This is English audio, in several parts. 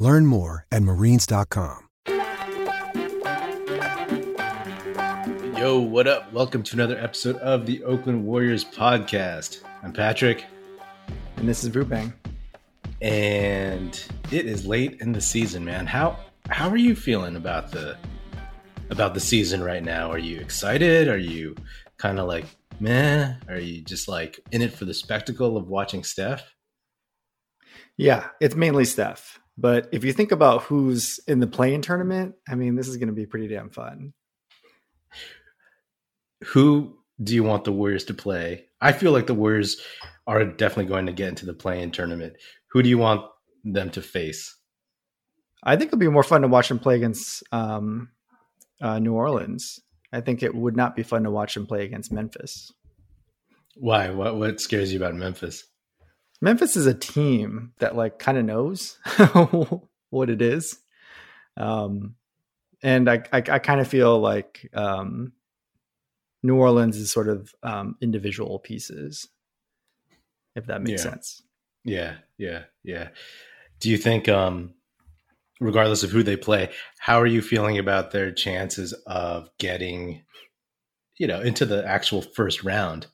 Learn more at marines.com. Yo, what up? Welcome to another episode of the Oakland Warriors podcast. I'm Patrick. And this is Vu Bang. And it is late in the season, man. How how are you feeling about the about the season right now? Are you excited? Are you kind of like meh? Are you just like in it for the spectacle of watching Steph? Yeah, it's mainly Steph. But if you think about who's in the play-in tournament, I mean, this is going to be pretty damn fun. Who do you want the Warriors to play? I feel like the Warriors are definitely going to get into the play-in tournament. Who do you want them to face? I think it'll be more fun to watch them play against um, uh, New Orleans. I think it would not be fun to watch them play against Memphis. Why? What what scares you about Memphis? Memphis is a team that like kind of knows what it is. Um, and I, I, I kind of feel like um, New Orleans is sort of um, individual pieces, if that makes Yeah. sense. Yeah, yeah, yeah. Do you think, um, regardless of who they play, how are you feeling about their chances of getting, you know, into the actual first round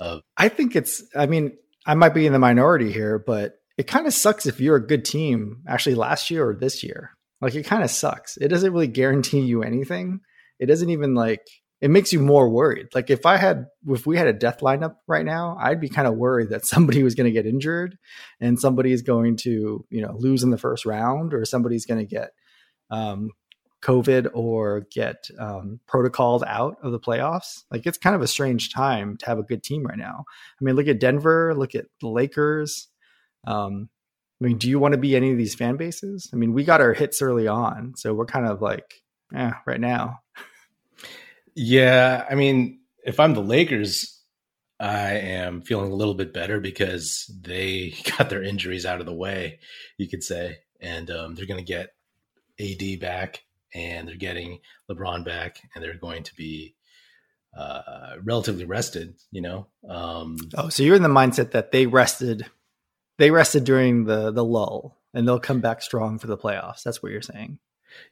of? I think it's, I mean, I might be in the minority here, but it kind of sucks if you're a good team actually last year or this year. Like it kind of sucks. It doesn't really guarantee you anything. It doesn't even like, it makes you more worried. Like if I had, if we had a death lineup right now, I'd be kind of worried that somebody was going to get injured and somebody is going to, you know, lose in the first round or somebody's going to get, um, COVID or get um, protocoled out of the playoffs. Like it's kind of a strange time to have a good team right now. I mean, look at Denver, look at the Lakers. Um, I mean, do you want to be any of these fan bases? I mean, we got our hits early on, so we're kind of like, eh, right now. Yeah, I mean, if I'm the Lakers, I am feeling a little bit better because they got their injuries out of the way, you could say, and um, they're going to get AD back, and they're getting LeBron back, and they're going to be uh, relatively rested. You know, um, Oh, so you're in the mindset that they rested, they rested during the the lull, and they'll come back strong for the playoffs. That's what you're saying.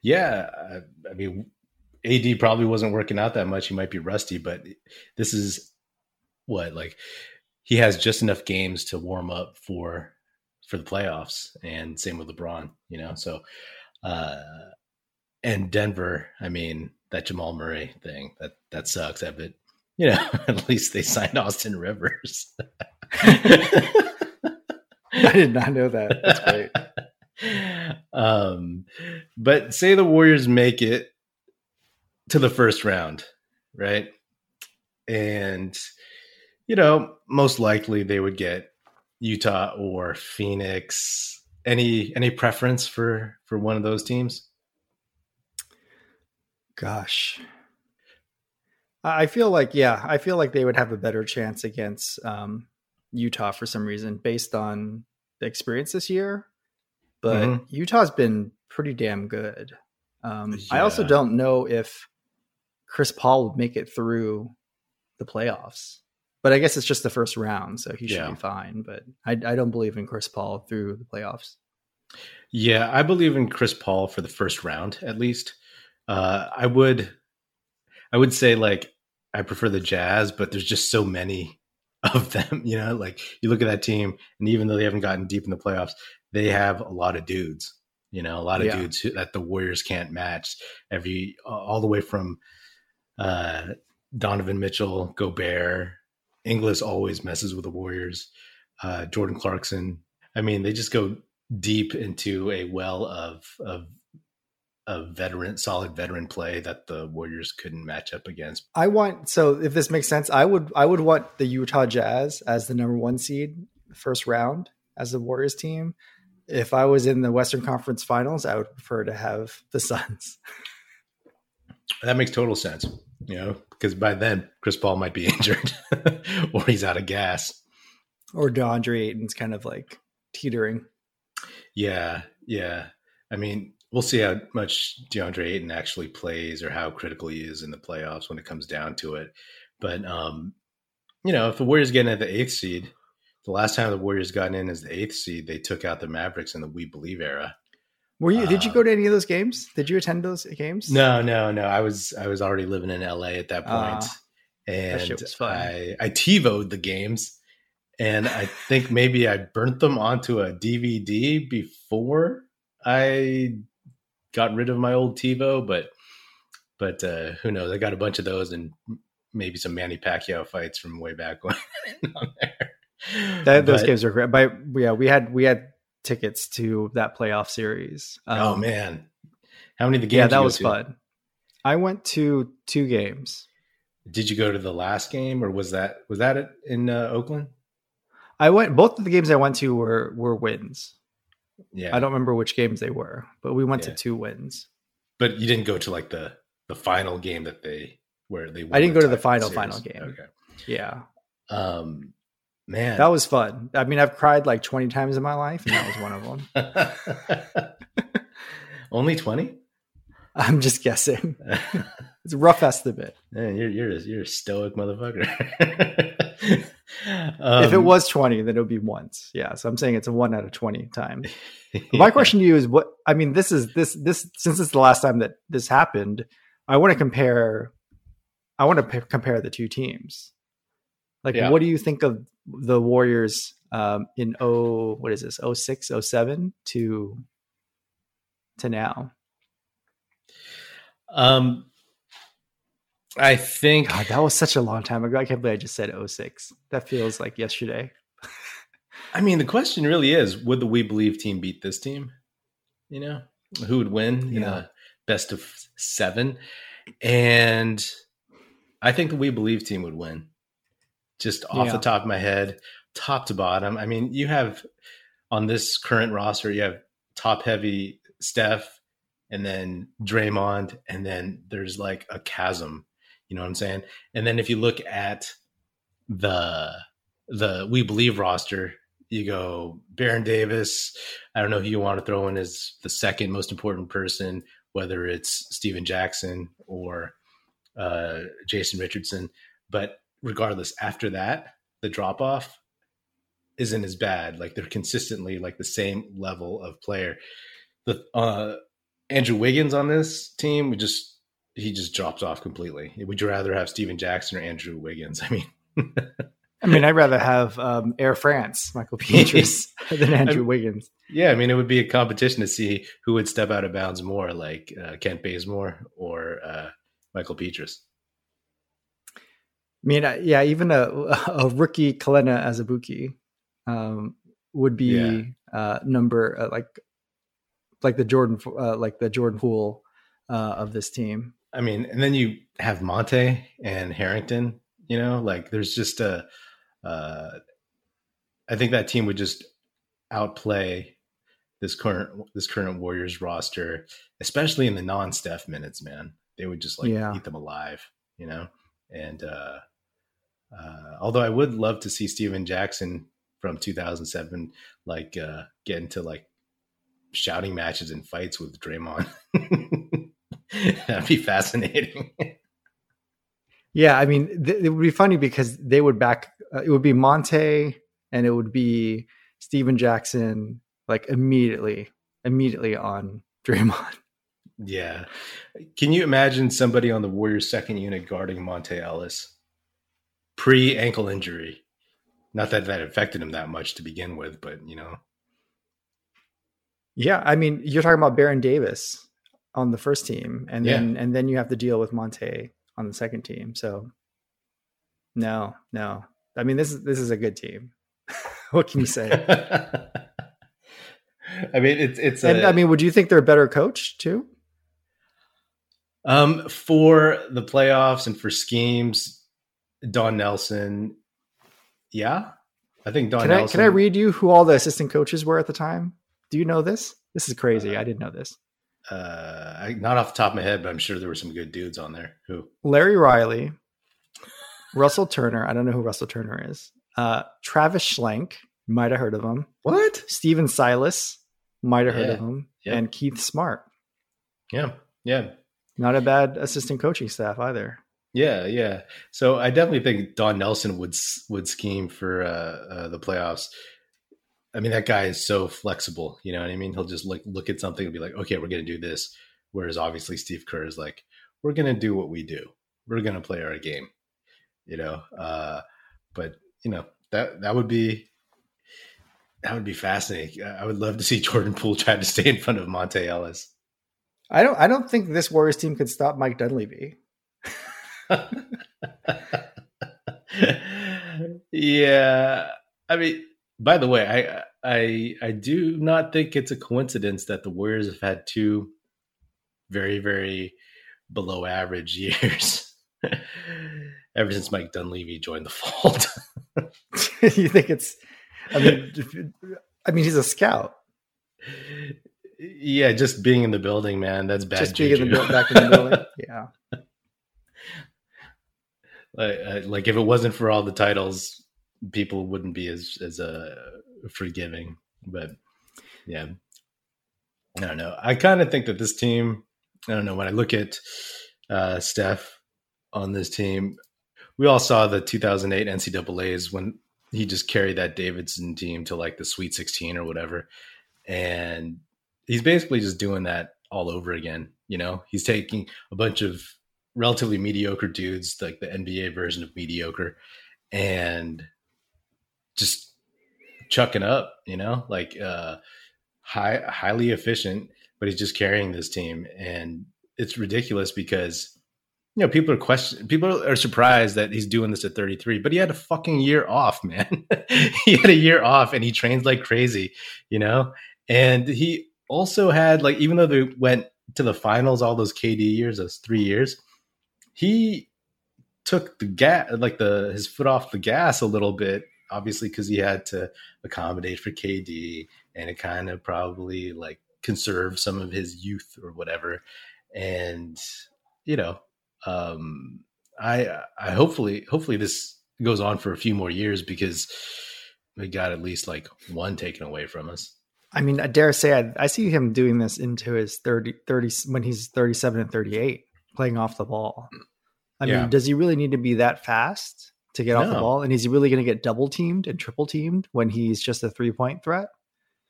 yeah. I, I mean, AD probably wasn't working out that much. He might be rusty, but this is what like he has just enough games to warm up for for the playoffs, and same with LeBron. You know, so uh, and Denver. I mean, that Jamal Murray thing that that sucks. I bet you know at least they signed Austin Rivers. I did not know that. That's great. um, but say the Warriors make it to the first round, right? And you know, most likely they would get Utah or Phoenix. Any any preference for for one of those teams? Gosh. I feel like, yeah, I feel like they would have a better chance against um, Utah for some reason based on the experience this year. But Mhm. Utah's been pretty damn good. Um, I also don't know if Chris Paul would make it through the playoffs. But I guess it's just the first round, so he should Yeah. be fine. But I, I don't believe in Chris Paul through the playoffs. Yeah, I believe in Chris Paul for the first round at least. Uh, I would, I would say like I prefer the Jazz, but there's just so many of them. You know, like you look at that team, and even though they haven't gotten deep in the playoffs, they have a lot of dudes. You know, a lot of Yeah. dudes who, that the Warriors can't match. Every all the way from uh, Donovan Mitchell, Gobert, Ingles always messes with the Warriors. Uh, Jordan Clarkson. I mean, they just go deep into a well of of of veteran, solid veteran play that the Warriors couldn't match up against. I want so if this makes sense, I would I would want the Utah Jazz as the number one seed first round as the Warriors team. if I was in the Western Conference Finals, I would prefer to have the Suns. That makes total sense. You know, because by then Chris Paul might be injured or he's out of gas. Or DeAndre Ayton's kind of like teetering. Yeah, yeah. I mean, we'll see how much DeAndre Ayton actually plays or how critical he is in the playoffs when it comes down to it. But um, you know, if the Warriors get in at the eighth seed, the last time the Warriors got in as the eighth seed, they took out the Mavericks in the We Believe era. Were you? did you go to any of those games? Did you attend those games? No, no, no. I was I was already living in LA at that point, uh, and that I I TiVoed the games, and I think maybe I burnt them onto a DVD before I got rid of my old TiVo, but but uh, who knows? I got a bunch of those and maybe some Manny Pacquiao fights from way back when. that, those games are great. But yeah, we had we had tickets to that playoff series. Oh, um, oh man, how many of the games? Yeah, that was to? fun. I went to two games. Did you go to the last game, or was that was that it in uh, Oakland? I went. Both of the games I went to were were wins. Yeah, I don't remember which games they were, but we went yeah. to two wins. But you didn't go to like the the final game that they where they. I didn't go to the final series. final game. Okay. Yeah. Um, Man, that was fun. I mean, I've cried like 20 times in my life, and that was one of them. Only 20? I'm just guessing. it's a rough estimate. Man, you're you're a, you're a stoic motherfucker. um, if it was 20, then it would be once. Yeah, so I'm saying it's a one out of 20 times. yeah. My question to you is what I mean, this is this this since it's the last time that this happened, I want to compare I want to p- compare the two teams. Like, yeah. what do you think of the Warriors um, in oh what is this 06, 07 to to now? Um, I think God, that was such a long time ago. I can't believe I just said 06. That feels like yesterday. I mean, the question really is: Would the We Believe team beat this team? You know, who would win yeah. in a best of seven? And I think the We Believe team would win just off yeah. the top of my head, top to bottom. I mean, you have on this current roster, you have top heavy Steph and then Draymond, and then there's like a chasm. You know what I'm saying? And then if you look at the the We Believe roster, you go Baron Davis. I don't know who you want to throw in as the second most important person, whether it's Stephen Jackson or uh, Jason Richardson. But regardless, after that, the drop off isn't as bad. Like they're consistently like the same level of player. The uh, Andrew Wiggins on this team we just he just drops off completely. Would you rather have Stephen Jackson or Andrew Wiggins? I mean, I mean, I'd rather have um, Air France, Michael Pietrus, than Andrew Wiggins. Yeah, I mean, it would be a competition to see who would step out of bounds more, like uh, Kent Bazemore or uh, Michael Pietrus. I mean, yeah, even a, a rookie Kelenna Azubuike um, would be yeah. uh, number uh, like like the Jordan uh, like the Jordan Poole uh, of this team. I mean, and then you have Monta and Harrington. You know, like there's just a. Uh, I think that team would just outplay this current this current Warriors roster, especially in the non Steph minutes. Man, they would just like yeah. eat them alive. You know, and uh, uh, although I would love to see Stephen Jackson from 2007 like uh, get into like shouting matches and fights with Draymond. That'd be fascinating. yeah, I mean, th- it would be funny because they would back. Uh, it would be Monta and it would be Stephen Jackson like immediately, immediately on Draymond. Yeah. Can you imagine somebody on the Warriors second unit guarding Monta Ellis? pre ankle injury. Not that that affected him that much to begin with, but you know. Yeah, I mean, you're talking about Baron Davis on the first team, and then and then you have to deal with Monta on the second team. So, no, no. I mean, this is this is a good team. what can you say? I mean, it's it's. And a, I mean, would you think they're a better coach too? Um, for the playoffs and for schemes, Don Nelson. Yeah, I think Don. Can Nelson, I can I read you who all the assistant coaches were at the time? Do you know this? This is crazy. Uh, I didn't know this. Uh, I, not off the top of my head, but I'm sure there were some good dudes on there. Who? Larry Riley, Russell Turner. I don't know who Russell Turner is. Uh, Travis Schlenk. Might have heard of him. What? Stephen Silas. Might have heard yeah. of him. Yeah. And Keith Smart. Yeah. Yeah. Not a bad assistant coaching staff either. Yeah, yeah. So I definitely think Don Nelson would would scheme for uh, uh, the playoffs. I mean, that guy is so flexible. You know what I mean? He'll just look look at something and be like, "Okay, we're going to do this." Whereas obviously Steve Kerr is like, "We're going to do what we do. We're going to play our game." You know, uh, but you know that that would be that would be fascinating. I would love to see Jordan Poole try to stay in front of Monta Ellis. I don't. I don't think this Warriors team could stop Mike Dunleavy. yeah, I mean, by the way, I I I do not think it's a coincidence that the Warriors have had two very very below average years ever since Mike Dunleavy joined the fold. you think it's? I mean, I mean, he's a scout. Yeah, just being in the building, man. That's bad. Just being in the, back in the building. Yeah. Like, uh, like if it wasn't for all the titles, people wouldn't be as as uh, forgiving. But yeah, I don't know. I kind of think that this team. I don't know when I look at uh, Steph on this team. We all saw the 2008 NCAA's when he just carried that Davidson team to like the Sweet 16 or whatever, and he's basically just doing that all over again. You know, he's taking a bunch of relatively mediocre dudes, like the NBA version of mediocre, and just chucking up, you know, like uh high highly efficient, but he's just carrying this team. And it's ridiculous because you know, people are question people are surprised that he's doing this at 33, but he had a fucking year off, man. he had a year off and he trains like crazy, you know? And he also had like even though they went to the finals all those KD years, those three years, he took the gas like the his foot off the gas a little bit obviously because he had to accommodate for KD and it kind of probably like conserve some of his youth or whatever and you know um I I hopefully hopefully this goes on for a few more years because we got at least like one taken away from us. I mean, I dare say I, I see him doing this into his 30, 30 when he's 37 and 38 playing off the ball. I yeah. mean, does he really need to be that fast to get no. off the ball? And is he really going to get double teamed and triple teamed when he's just a three point threat?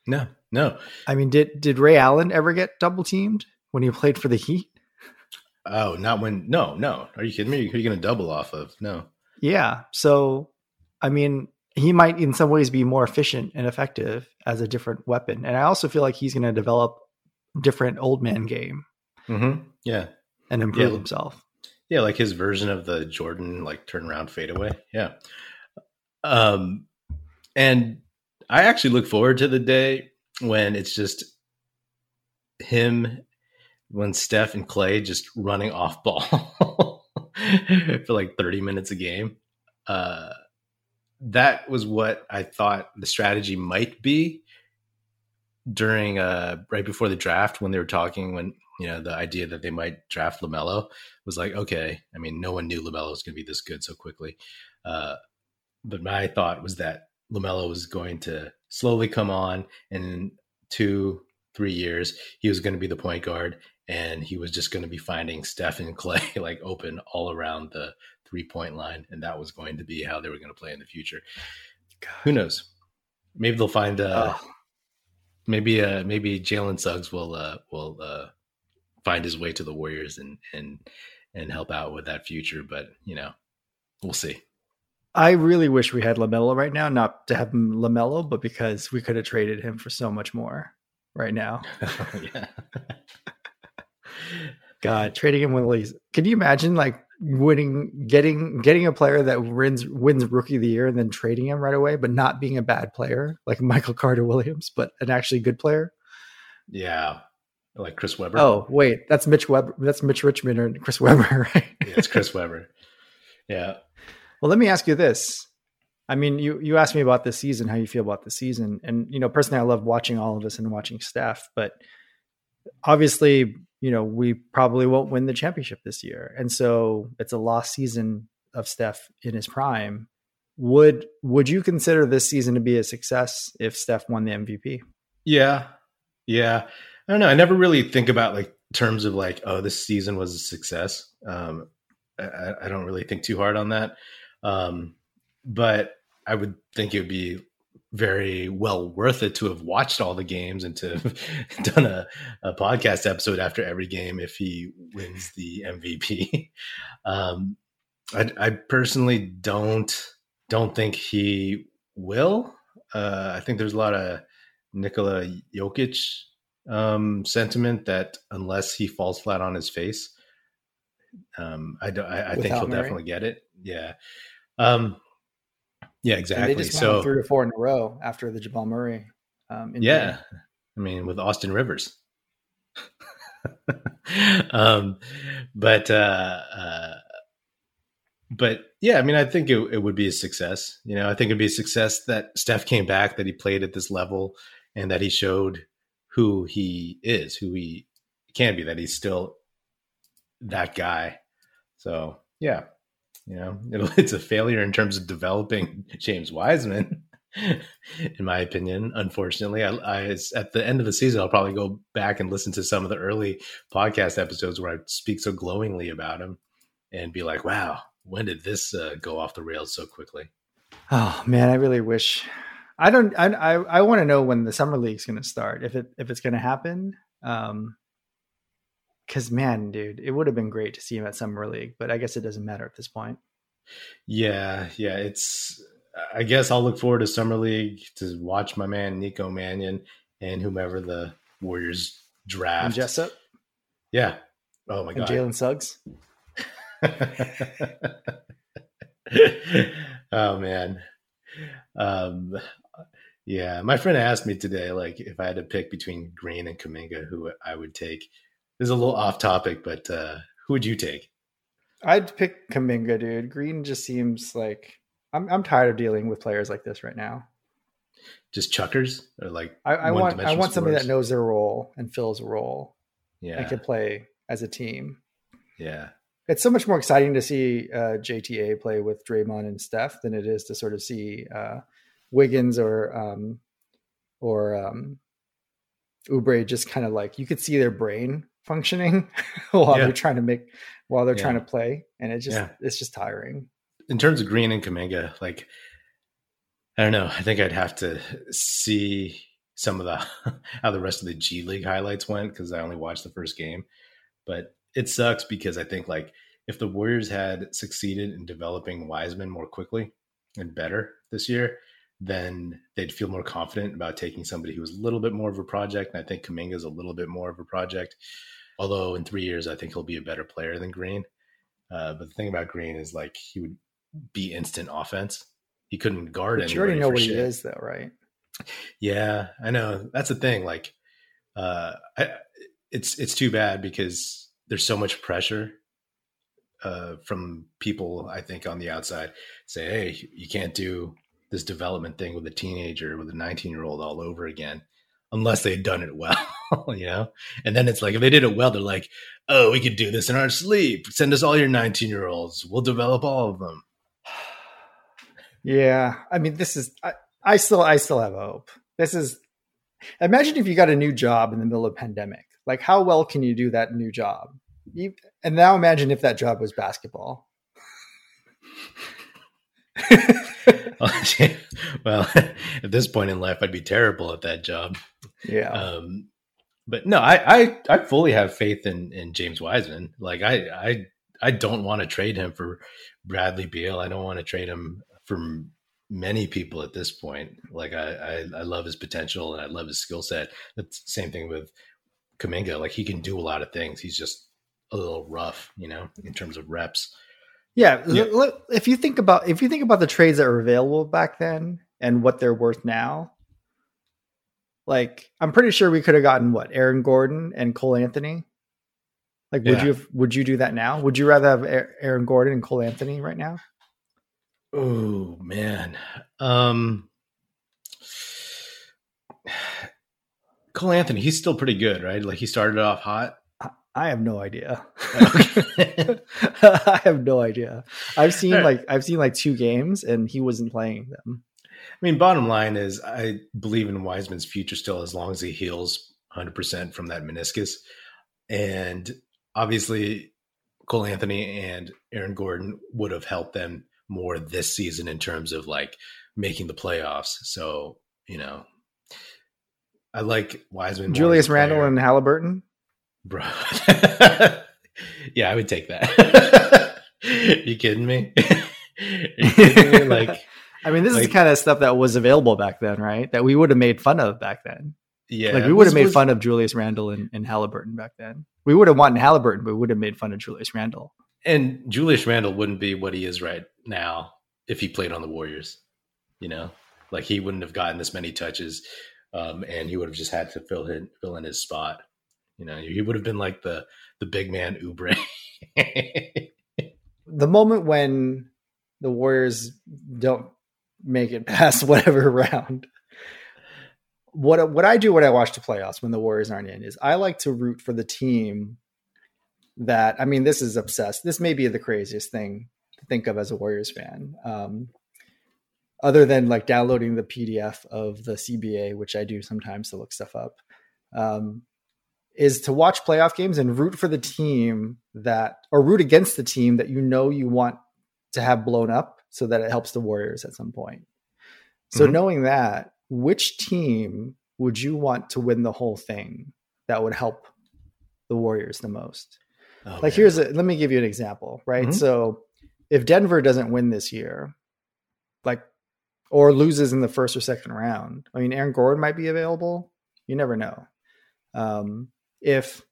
No, no. I mean, did did Ray Allen ever get double teamed when he played for the Heat? Oh, not when. No, no. Are you kidding me? Who are you going to double off of? No. Yeah. So, I mean, he might in some ways be more efficient and effective as a different weapon. And I also feel like he's going to develop different old man game. Mm-hmm. Yeah and improve yeah. himself. Yeah, like his version of the Jordan like turnaround fadeaway. Yeah. Um and I actually look forward to the day when it's just him when Steph and Clay just running off ball for like 30 minutes a game. Uh that was what I thought the strategy might be during uh right before the draft when they were talking when you know, the idea that they might draft LaMelo was like, okay. I mean, no one knew LaMelo was going to be this good so quickly. Uh, but my thought was that LaMelo was going to slowly come on, and in two, three years, he was going to be the point guard, and he was just going to be finding Steph and Clay like open all around the three point line, and that was going to be how they were going to play in the future. God. Who knows? Maybe they'll find. Uh, oh. Maybe uh, maybe Jalen Suggs will uh, will uh, find his way to the Warriors and and and help out with that future. But you know, we'll see. I really wish we had Lamelo right now, not to have him Lamelo, but because we could have traded him for so much more right now. yeah. God, trading him with Lee's. Can you imagine like winning, getting getting a player that wins wins Rookie of the Year and then trading him right away, but not being a bad player like Michael Carter Williams, but an actually good player? Yeah, like Chris Webber. Oh, wait, that's Mitch Webber. That's Mitch Richmond or Chris Webber, right? yeah, it's Chris Webber. Yeah. Well, let me ask you this. I mean, you you asked me about this season, how you feel about the season, and you know, personally, I love watching all of this and watching Steph, but obviously, you know, we probably won't win the championship this year, and so it's a lost season of Steph in his prime. Would would you consider this season to be a success if Steph won the MVP? Yeah, yeah. I don't know. I never really think about like terms of like, oh, this season was a success. Um, I, I don't really think too hard on that. Um, but I would think it would be very well worth it to have watched all the games and to have done a, a podcast episode after every game if he wins the MVP. Um, I, I, personally don't don't think he will. Uh, I think there's a lot of Nikola Jokic um, sentiment that unless he falls flat on his face, um, I, do, I, I think he'll Murray. definitely get it. Yeah. Um, yeah, exactly. And they just so three or four in a row after the Jamal Murray. Um, yeah, I mean with Austin Rivers. um, but uh, uh, but yeah, I mean, I think it, it would be a success. You know, I think it'd be a success that Steph came back, that he played at this level, and that he showed who he is, who he can be, that he's still that guy. So yeah, you know, it's a failure in terms of developing James Wiseman, in my opinion. Unfortunately, I, I, at the end of the season, I'll probably go back and listen to some of the early podcast episodes where I speak so glowingly about him, and be like, "Wow, when did this uh, go off the rails so quickly?" Oh man, I really wish. I don't. I I, I want to know when the summer league's going to start. If it if it's going to happen. Um, because man, dude, it would have been great to see him at summer league, but I guess it doesn't matter at this point. Yeah, yeah, it's. I guess I'll look forward to summer league to watch my man Nico Mannion and whomever the Warriors draft. And Jessup. Yeah. Oh my and god. Jalen Suggs. oh man. Um, yeah, my friend asked me today, like, if I had to pick between Green and Kuminga, who I would take. This is a little off topic, but uh, who would you take? I'd pick Kuminga, dude. Green just seems like I'm. I'm tired of dealing with players like this right now. Just chuckers, or like I, I want. I want somebody that knows their role and fills a role. Yeah, and can play as a team. Yeah, it's so much more exciting to see uh, JTA play with Draymond and Steph than it is to sort of see uh, Wiggins or um, or um, Oubre just kind of like you could see their brain functioning while yeah. they're trying to make while they're yeah. trying to play, and it just yeah. it's just tiring. In terms of Green and Kuminga, like I don't know, I think I'd have to see some of the how the rest of the G League highlights went because I only watched the first game, but it sucks because I think like if the Warriors had succeeded in developing Wiseman more quickly and better this year, then they'd feel more confident about taking somebody who was a little bit more of a project. And I think Kuminga is a little bit more of a project. Although in three years, I think he'll be a better player than Green. Uh, but the thing about Green is like he would be instant offense. He couldn't guard but You already know what shit. he is, though, right? Yeah, I know. That's the thing. Like, uh, I, it's it's too bad because there's so much pressure uh, from people. I think on the outside say, "Hey, you can't do this development thing with a teenager with a 19 year old all over again." unless they'd done it well, you know? And then it's like, if they did it well, they're like, oh, we could do this in our sleep. Send us all your 19 year olds. We'll develop all of them. Yeah. I mean, this is, I, I still, I still have hope. This is, imagine if you got a new job in the middle of pandemic. Like, how well can you do that new job? And now imagine if that job was basketball. well, at this point in life, I'd be terrible at that job. Yeah. Um, but no, I, I, I fully have faith in, in James Wiseman. Like I, I, I don't want to trade him for Bradley Beal. I don't want to trade him for many people at this point. Like I, I, I love his potential and I love his skill set. That's the same thing with Kuminga. Like he can do a lot of things. He's just a little rough, you know, in terms of reps. Yeah, yeah. if you think about if you think about the trades that were available back then and what they're worth now, like I'm pretty sure we could have gotten what Aaron Gordon and Cole Anthony. Like, would yeah. you have, would you do that now? Would you rather have Aaron Gordon and Cole Anthony right now? Oh man. Um Cole Anthony, he's still pretty good, right? Like he started off hot. I have no idea. I have no idea. I've seen right. like I've seen like two games and he wasn't playing them. I mean, bottom line is I believe in Wiseman's future still as long as he heals 100% from that meniscus. And obviously Cole Anthony and Aaron Gordon would have helped them more this season in terms of like making the playoffs. So, you know, I like Wiseman. Julius Randle and Halliburton. Bro. yeah, I would take that. you kidding me? you kidding me? Like, I mean, this like, is the kind of stuff that was available back then, right? That we would have made fun of back then. Yeah. Like we would have made was, fun of Julius Randle and, and Halliburton back then. We would have wanted Halliburton, but we would have made fun of Julius Randle. And Julius Randle wouldn't be what he is right now if he played on the Warriors. You know, like he wouldn't have gotten this many touches, um, and he would have just had to fill in fill in his spot. You know, he would have been like the the big man Oubre. the moment when the Warriors don't make it past whatever round, what what I do when I watch the playoffs when the Warriors aren't in is I like to root for the team that I mean this is obsessed. This may be the craziest thing to think of as a Warriors fan. Um, other than like downloading the PDF of the CBA, which I do sometimes to look stuff up, um, is to watch playoff games and root for the team that, or root against the team that you know you want to have blown up so that it helps the Warriors at some point. So mm-hmm. knowing that, which team would you want to win the whole thing that would help the Warriors the most? Oh, like man. here's a let me give you an example, right? Mm-hmm. So if Denver doesn't win this year, like or loses in the first or second round, I mean Aaron Gordon might be available. You never know. Um, if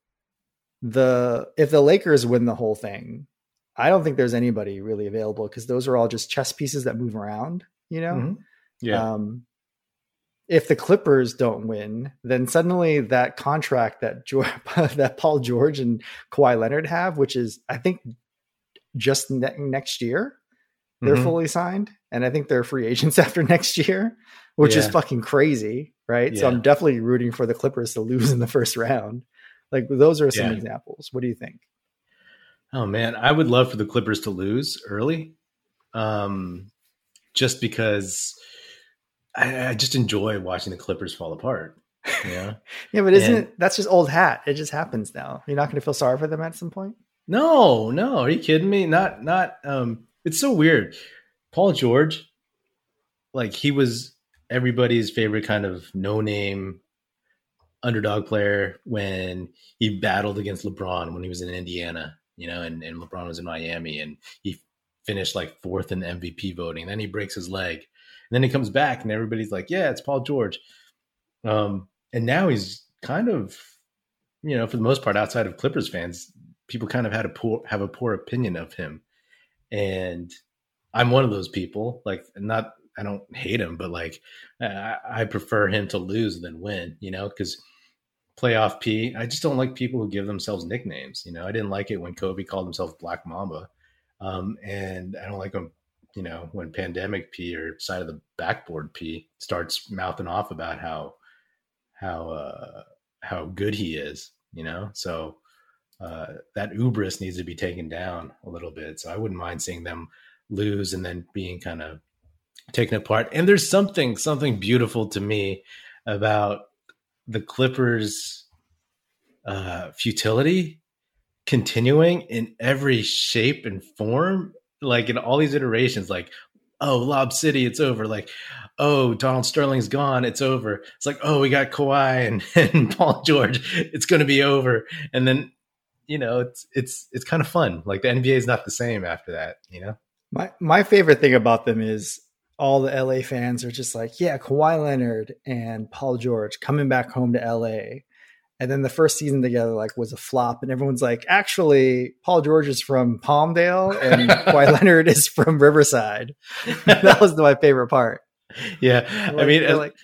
the if the Lakers win the whole thing, I don't think there's anybody really available because those are all just chess pieces that move around, you know? Mm-hmm. Yeah. Um, if the Clippers don't win, then suddenly that contract that George, that Paul George and Kawhi Leonard have, which is I think just ne- next year, they're mm-hmm. fully signed, and I think they're free agents after next year, which yeah. is fucking crazy, right? Yeah. So I'm definitely rooting for the Clippers to lose in the first round. Like those are some yeah. examples. What do you think? Oh man, I would love for the Clippers to lose early, um, just because I, I just enjoy watching the Clippers fall apart. Yeah. yeah, but isn't and, it, that's just old hat? It just happens now. You're not going to feel sorry for them at some point. No, no. Are you kidding me? Not, not. Um, it's so weird. Paul George, like he was everybody's favorite kind of no name underdog player when he battled against LeBron when he was in Indiana, you know, and, and LeBron was in Miami and he finished like fourth in MVP voting. Then he breaks his leg and then he comes back and everybody's like, yeah, it's Paul George. Um, and now he's kind of, you know, for the most part, outside of Clippers fans, people kind of had a poor have a poor opinion of him. And I'm one of those people. Like, not I don't hate him, but like I, I prefer him to lose than win. You know, because playoff P, I just don't like people who give themselves nicknames. You know, I didn't like it when Kobe called himself Black Mamba, um, and I don't like when you know, when pandemic P or side of the backboard P starts mouthing off about how how uh, how good he is, you know. So uh, that ubris needs to be taken down a little bit. So I wouldn't mind seeing them lose and then being kind of taken apart. And there's something something beautiful to me about the Clippers' uh, futility continuing in every shape and form like in all these iterations, like, oh, Lob City, it's over. Like, oh, Donald Sterling's gone, it's over. It's like, oh, we got Kawhi and, and Paul George, it's going to be over. And then, you know, it's it's it's kind of fun. Like the NBA is not the same after that. You know, my my favorite thing about them is all the LA fans are just like, yeah, Kawhi Leonard and Paul George coming back home to LA and then the first season together like was a flop and everyone's like actually paul george is from palmdale and Kawhi leonard is from riverside. That was my favorite part. Yeah like, i mean as, like,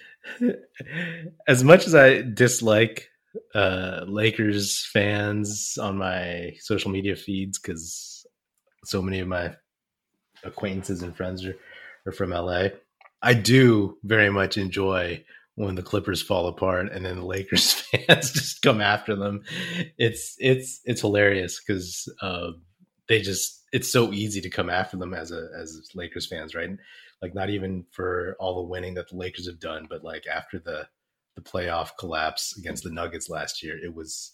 as much as i dislike uh lakers fans on my social media feeds because so many of my acquaintances and friends are, are from LA. I do very much enjoy when the Clippers fall apart and then the Lakers fans just come after them. It's it's it's hilarious because uh, they just it's so easy to come after them as a as Lakers fans, right? Like not even for all the winning that the Lakers have done, but like after the the playoff collapse against the Nuggets last year, it was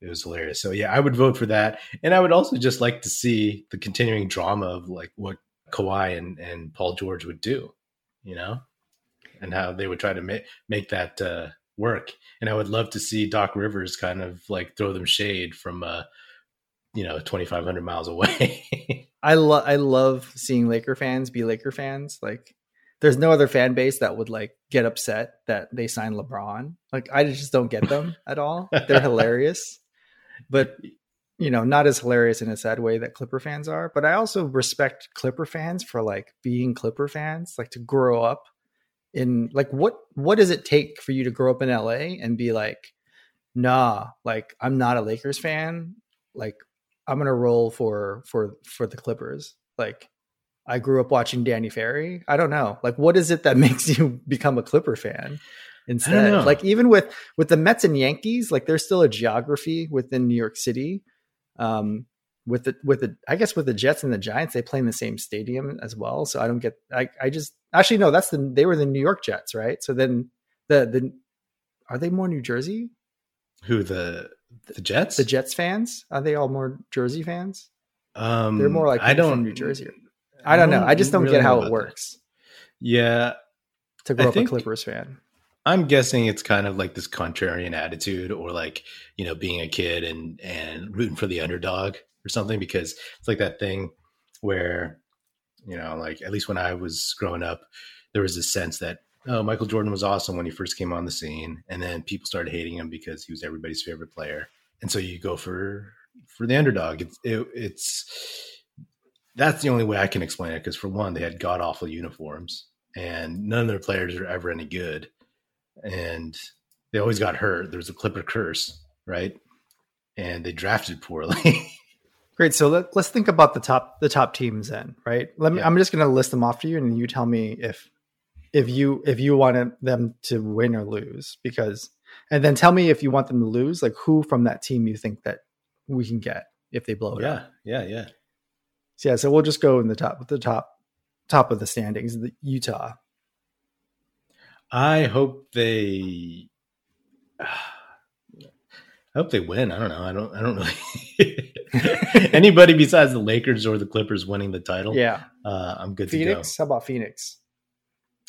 it was hilarious. So yeah, I would vote for that, and I would also just like to see the continuing drama of like what Kawhi and and Paul George would do, you know and how they would try to make make that uh, work. And I would love to see Doc Rivers kind of like throw them shade from uh, you know 2,500 miles away. I love I love seeing Laker fans be Laker fans. Like, there's no other fan base that would like get upset that they signed LeBron. Like, I just don't get them at all. They're hilarious, but you know, not as hilarious in a sad way that Clipper fans are. But I also respect Clipper fans for like being Clipper fans, like to grow up in like what what does it take for you to grow up in LA and be like, nah, like I'm not a Lakers fan. Like I'm gonna roll for for for the Clippers. Like I grew up watching Danny Ferry. I don't know. Like what is it that makes you become a Clipper fan? Instead, like even with with the Mets and Yankees, like there's still a geography within New York City. Um, with the with the I guess with the Jets and the Giants, they play in the same stadium as well. So I don't get I I just actually no, that's the they were the New York Jets, right? So then the the are they more New Jersey? Who the the Jets? The Jets fans? Are they all more Jersey fans? Um They're more like I don't from New Jersey. I don't, know. I just don't really get how it works that. Yeah, to grow I up think- a Clippers fan. I'm guessing it's kind of like this contrarian attitude or like, you know, being a kid and and rooting for the underdog or something because it's like that thing where, you know, like at least when I was growing up, there was this sense that oh, Michael Jordan was awesome when he first came on the scene and then people started hating him because he was everybody's favorite player. And so you go for for the underdog. It's it, it's that's the only way I can explain it because for one, they had god awful uniforms and none of their players are ever any good and they always got hurt. There was a Clipper curse, right? And they drafted poorly. Great. So let, let's think about the top the top teams then, right? Let me. Yeah. I'm just going to list them off to you, and you tell me if if you if you want them to win or lose, because and then tell me if you want them to lose, like who from that team you think that we can get if they blow it up. yeah, yeah, yeah. So yeah. So we'll just go in the top the top top of the standings. The Utah. I hope they. I hope they win. I don't know. I don't. I don't really. Anybody besides the Lakers or the Clippers winning the title, Yeah. uh, I'm good Phoenix. How about Phoenix?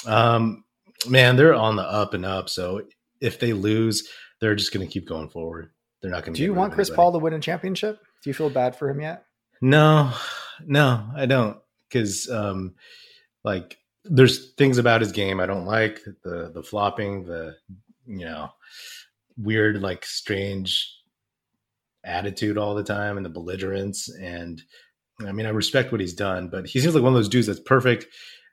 Um, man, they're on the up and up. So if they lose, they're just going to keep going forward. They're not going to. Do you want Chris Paul to win a championship? Do you feel bad for him yet? No, no, I don't. Because, um, like, there's things about his game I don't like the the flopping, the you know, weird, like, strange attitude all the time, and the belligerence. And I mean, I respect what he's done, but he seems like one of those dudes that's perfect,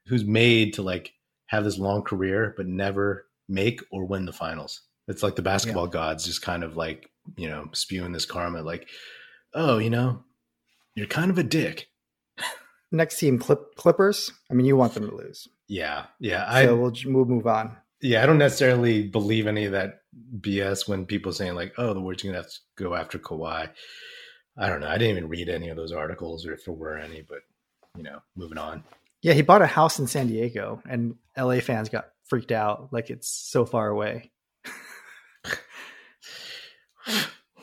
who's made to like have this long career, but never make or win the finals. It's like the basketball gods just kind of like you know spewing this karma, like, oh, you know, you're kind of a dick. Next team, Clip, Clippers. I mean, you want them to lose, Yeah, yeah. I so we'll, we'll move on. yeah, I don't necessarily believe any of that BS when people saying like, "Oh, the Warriors are gonna have to go after Kawhi." I don't know. I didn't even read any of those articles, or if there were any. But you know, moving on. Yeah, he bought a house in San Diego, and LA fans got freaked out like it's so far away.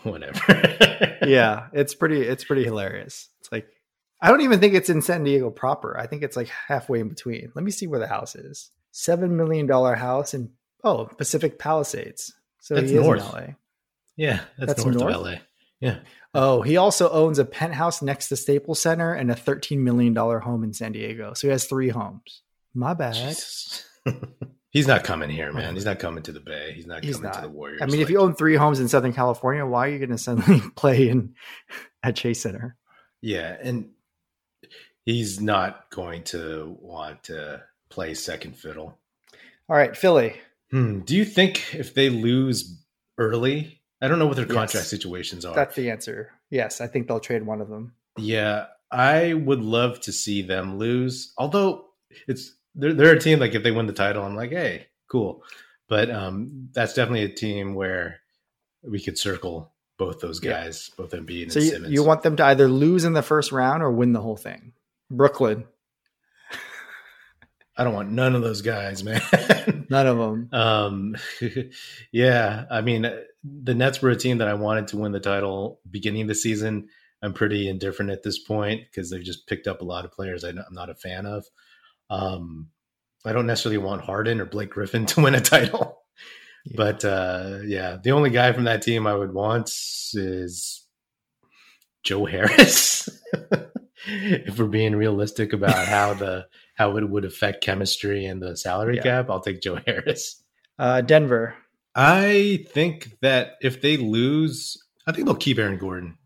Whatever. yeah, it's pretty. It's pretty hilarious. Like I don't even think it's in San Diego proper. I think it's like halfway in between. Let me see where the house is. Seven million dollar house in oh Pacific Palisades. So That's he is north. in LA. yeah, that's, That's north, north? of LA. Yeah. Oh, he also owns a penthouse next to Staples Center and a thirteen million dollar home in San Diego. So he has three homes. My bad. He's not coming here, man. He's not coming to the Bay. He's not He's coming to not. the Warriors. I mean, if you own three homes in Southern California, why are you going to suddenly play in at Chase Center? yeah, and he's not going to want to play second fiddle. All right, Philly. Hmm. Do you think if they lose early, I don't know what their Yes. contract situations are. That's the answer. Yes, I think they'll trade one of them. yeah, I would love to see them lose. Although it's they're, they're a team like if they win the title, I'm like, hey, cool. But um, that's definitely a team where we could circle both those guys, yeah. both Embiid and so you, Simmons. you want them to either lose in the first round or win the whole thing. Brooklyn. I don't want none of those guys, man. none of them. Um, yeah, I mean, the Nets were a team that I wanted to win the title beginning of the season. I'm pretty indifferent at this point because they've just picked up a lot of players I'm not a fan of. Um, I don't necessarily want Harden or Blake Griffin to win a title. Yeah. But uh, yeah, the only guy from that team I would want is Joe Harris. if we're being realistic about how the how it would affect chemistry and the salary yeah. cap, I'll take Joe Harris. Uh, Denver. I think that if they lose, I think they'll keep Aaron Gordon.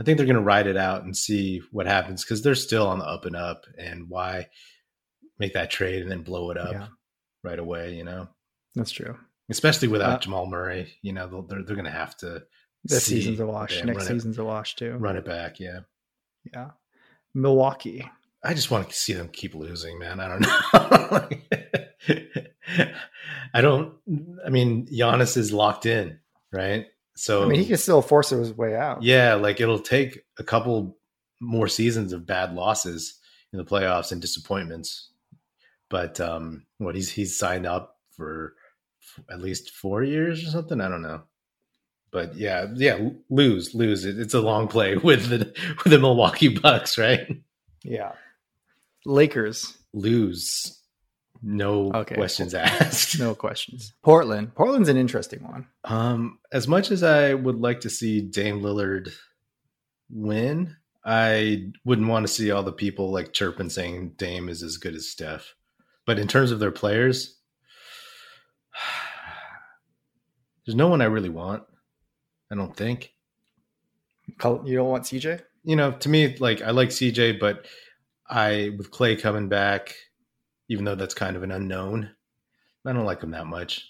I think they're going to ride it out and see what happens because they're still on the up and up. And why make that trade and then blow it up yeah. right away? You know, that's true. Especially without uh, Jamal Murray, you know they're they're going to have to. This season's a wash. Next season's it, a wash too. Run it back, yeah. Yeah. Milwaukee. I just want to see them keep losing, man. I don't know. I don't. I mean, Giannis is locked in, right? So I mean, he can still force his way out. Yeah, like it'll take a couple more seasons of bad losses in the playoffs and disappointments. But um, what he's he's signed up for at least four years or something. I don't know. But yeah, yeah, lose, lose. It's a long play with the with the Milwaukee Bucks, right? Yeah. Lakers lose. No okay. questions asked. No questions. Portland. Portland's an interesting one. Um, as much as I would like to see Dame Lillard win, I wouldn't want to see all the people like chirping saying Dame is as good as Steph. But in terms of their players, there's no one I really want. I don't think. You don't want CJ? You know, to me, like I like CJ, but I with Klay coming back, even though that's kind of an unknown, I don't like him that much.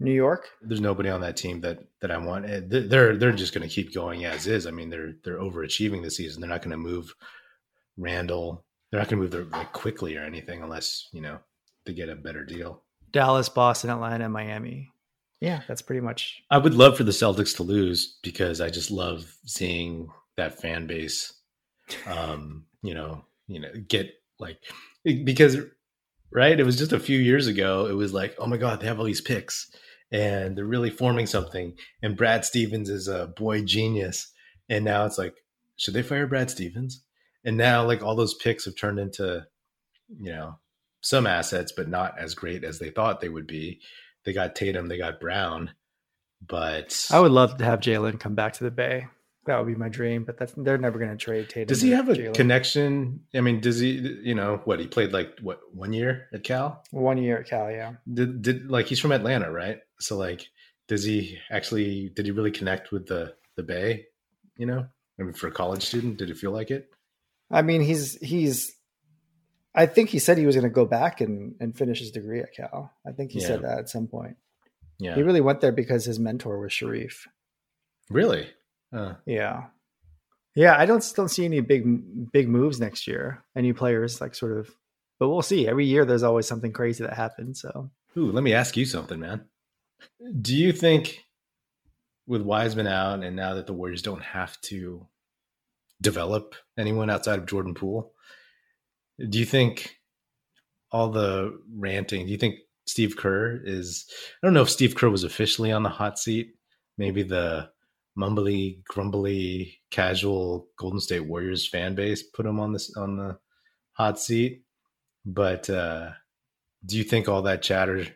New York, there's nobody on that team that that I want. Eh, they're they're just going to keep going as is. I mean, they're they're overachieving this season. They're not going to move Randle. They're not going to move their like quickly or anything unless you know they get a better deal. Dallas, Boston, Atlanta, Miami. Yeah, that's pretty much. I would love for the Celtics to lose because I just love seeing that fan base. Um, you know, you know, get like because right, it was just a few years ago. It was like, oh my god, they have all these picks and they're really forming something. And Brad Stevens is a boy genius. And now it's like, should they fire Brad Stevens? And now like all those picks have turned into, you know, some assets, but not as great as they thought they would be. They got Tatum, they got Brown, but I would love to have Jaylen come back to the Bay. That would be my dream, but that's they're never going to trade Tatum. Does he have a Jaylen. connection? I mean, does he? You know, what he played like what one year at Cal? One year at Cal, yeah. Did did like he's from Atlanta, right? So like, does he actually? Did he really connect with the the Bay? You know, I mean, for a college student, did it feel like it? I mean, he's he's I think he said he was going to go back and, and finish his degree at Cal. I think he yeah. said that at some point. Yeah. He really went there because his mentor was Shareef. Really? Uh. Yeah. Yeah, I don't don't see any big big moves next year. Any players like sort of but we'll see. Every year there's always something crazy that happens, so. Ooh, let me ask you something, man. Do you think with Wiseman out and now that the Warriors don't have to develop anyone outside of Jordan Poole, do you think all the ranting, do you think Steve Kerr is I don't know if Steve Kerr was officially on the hot seat. Maybe the mumbly, grumbly, casual Golden State Warriors fan base put him on this on the hot seat. But uh do you think all that chatter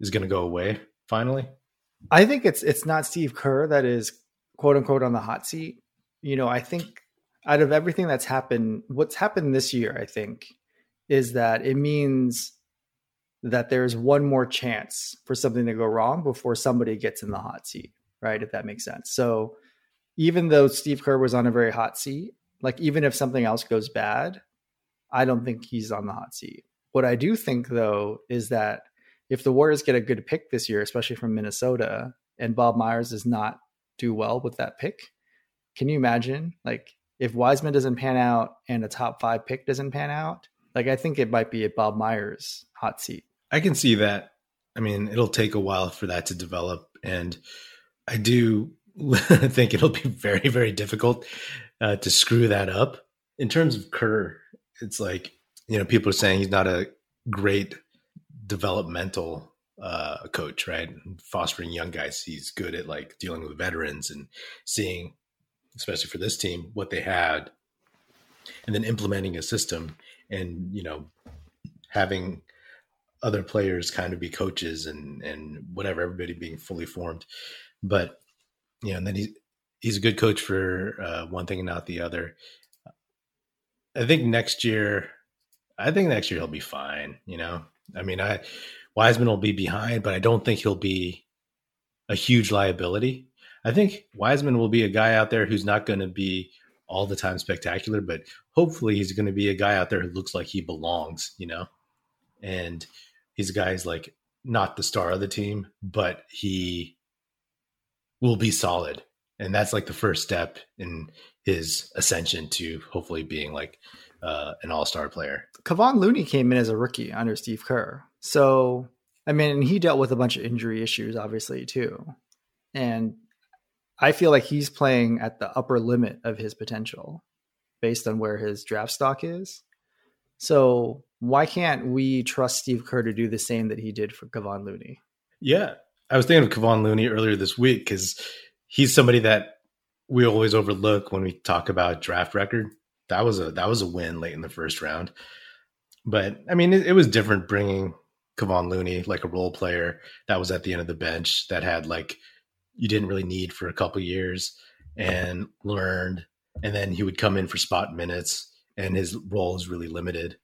is going to go away finally? I think it's it's not Steve Kerr that is quote unquote on the hot seat. You know, I think out of everything that's happened, what's happened this year, I think, is that it means that there's one more chance for something to go wrong before somebody gets in the hot seat, right? If that makes sense. So even though Steve Kerr was on a very hot seat, like even if something else goes bad, I don't think he's on the hot seat. What I do think though is that if the Warriors get a good pick this year, especially from Minnesota, and Bob Myers does not do well with that pick, can you imagine like if Wiseman doesn't pan out and a top five pick doesn't pan out, like I think it might be a Bob Myers hot seat. I can see that. I mean, it'll take a while for that to develop, and I do think it'll be very, very difficult uh, to screw that up. In terms of Kerr, it's like you know people are saying he's not a great developmental uh, coach, right? Fostering young guys, he's good at like dealing with veterans and seeing, especially for this team, what they had, and then implementing a system, and you know, having other players kind of be coaches and and whatever, everybody being fully formed. But you know, and then he's he's a good coach for uh, one thing and not the other. I think next year, I think next year he'll be fine. You know, I mean, I Wiseman will be behind, but I don't think he'll be a huge liability. I think Wiseman will be a guy out there who's not going to be all the time spectacular, but hopefully he's going to be a guy out there who looks like he belongs, you know? And he's a guy who's like not the star of the team, but he will be solid. And that's like the first step in his ascension to hopefully being like uh, an all star player. Kevon Looney came in as a rookie under Steve Kerr. So, I mean, he dealt with a bunch of injury issues, obviously, too. And I feel like he's playing at the upper limit of his potential based on where his draft stock is. So, why can't we trust Steve Kerr to do the same that he did for Kevon Looney? Yeah. I was thinking of Kevon Looney earlier this week because he's somebody that we always overlook when we talk about draft record. That was a that was a win late in the first round. But I mean, it, it was different bringing Kevon Looney like a role player that was at the end of the bench that had like you didn't really need for a couple years and learned, and then he would come in for spot minutes, and his role is really limited.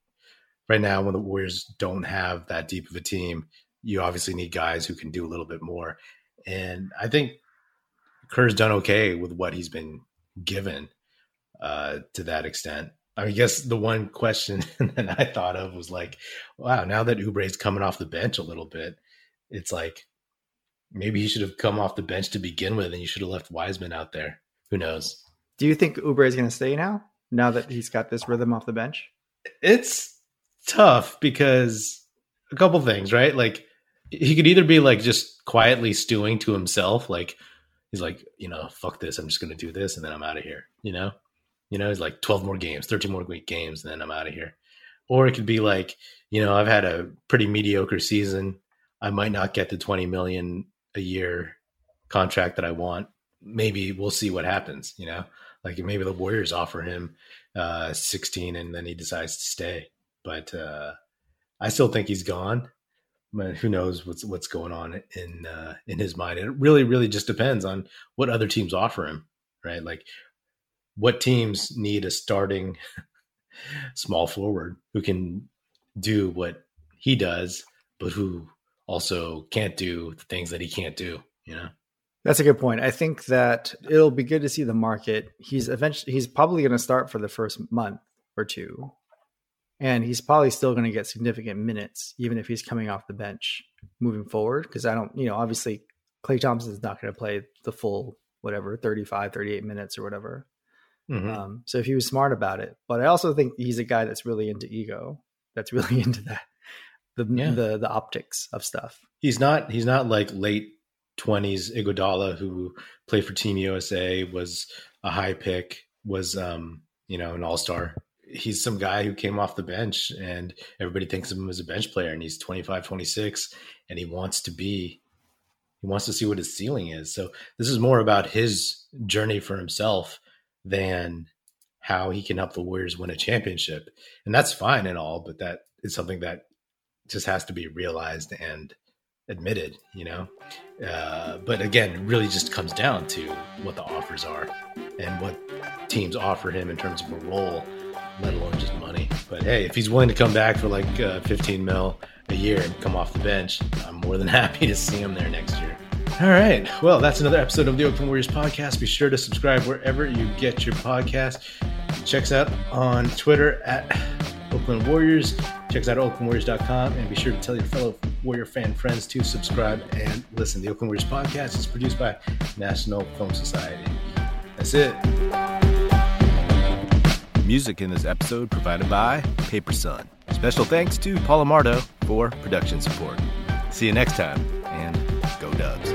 Right now, when the Warriors don't have that deep of a team, you obviously need guys who can do a little bit more. And I think Kerr's done okay with what he's been given uh, to that extent. I guess the one question that I thought of was like, wow, now that Oubre's coming off the bench a little bit, it's like maybe he should have come off the bench to begin with and you should have left Wiseman out there. Who knows? Do you think Oubre is going to stay now, now that he's got this rhythm off the bench? It's tough because a couple things, right? Like he could either be like just quietly stewing to himself, like he's like, you know, fuck this, I'm just going to do this and then I'm out of here, you know? You know, he's like 12 more games, 13 more week games, and then I'm out of here. Or it could be like, you know, I've had a pretty mediocre season. I might not get the 20 million a year contract that I want. Maybe we'll see what happens, you know? Like maybe the Warriors offer him uh 16 and then he decides to stay. But uh I still think he's gone. But who knows what's what's going on in uh, in his mind? It really, really just depends on what other teams offer him, right? Like what teams need a starting small forward who can do what he does, but who also can't do the things that he can't do, you know? That's a good point. I think that it'll be good to see the market. He's eventually he's probably going to start for the first month or two. And he's probably still going to get significant minutes even if he's coming off the bench moving forward because I don't, you know, obviously Klay Thompson is not going to play the full whatever 35 38 minutes or whatever. Mm-hmm. Um, so if he was smart about it, but I also think he's a guy that's really into ego, that's really into that the yeah. the the optics of stuff. He's not he's not like late twenties Iguodala who played for Team USA, was a high pick, was um you know an all star. He's some guy who came off the bench and everybody thinks of him as a bench player and he's 25, 26 and he wants to be he wants to see what his ceiling is. So this is more about his journey for himself than how he can help the Warriors win a championship. And that's fine and all, but that is something that just has to be realized and admitted, you know? Uh, but again, really just comes down to what the offers are and what teams offer him in terms of a role, let alone just money. But hey, if he's willing to come back for like uh, 15 mil a year and come off the bench, I'm more than happy to see him there next year. All right. Well, that's another episode of the Oakland Warriors podcast. Be sure to subscribe wherever you get your podcast. Check us out on Twitter at Oakland Warriors. Check us out at oaklandwarriors.com and be sure to tell your fellow Warrior fan friends to subscribe and listen. The Oakland Warriors podcast is produced by National Film Society. That's it. Music in this episode provided by Paper Sun. Special thanks to Paul Amardo for production support. See you next time, and go Dubs.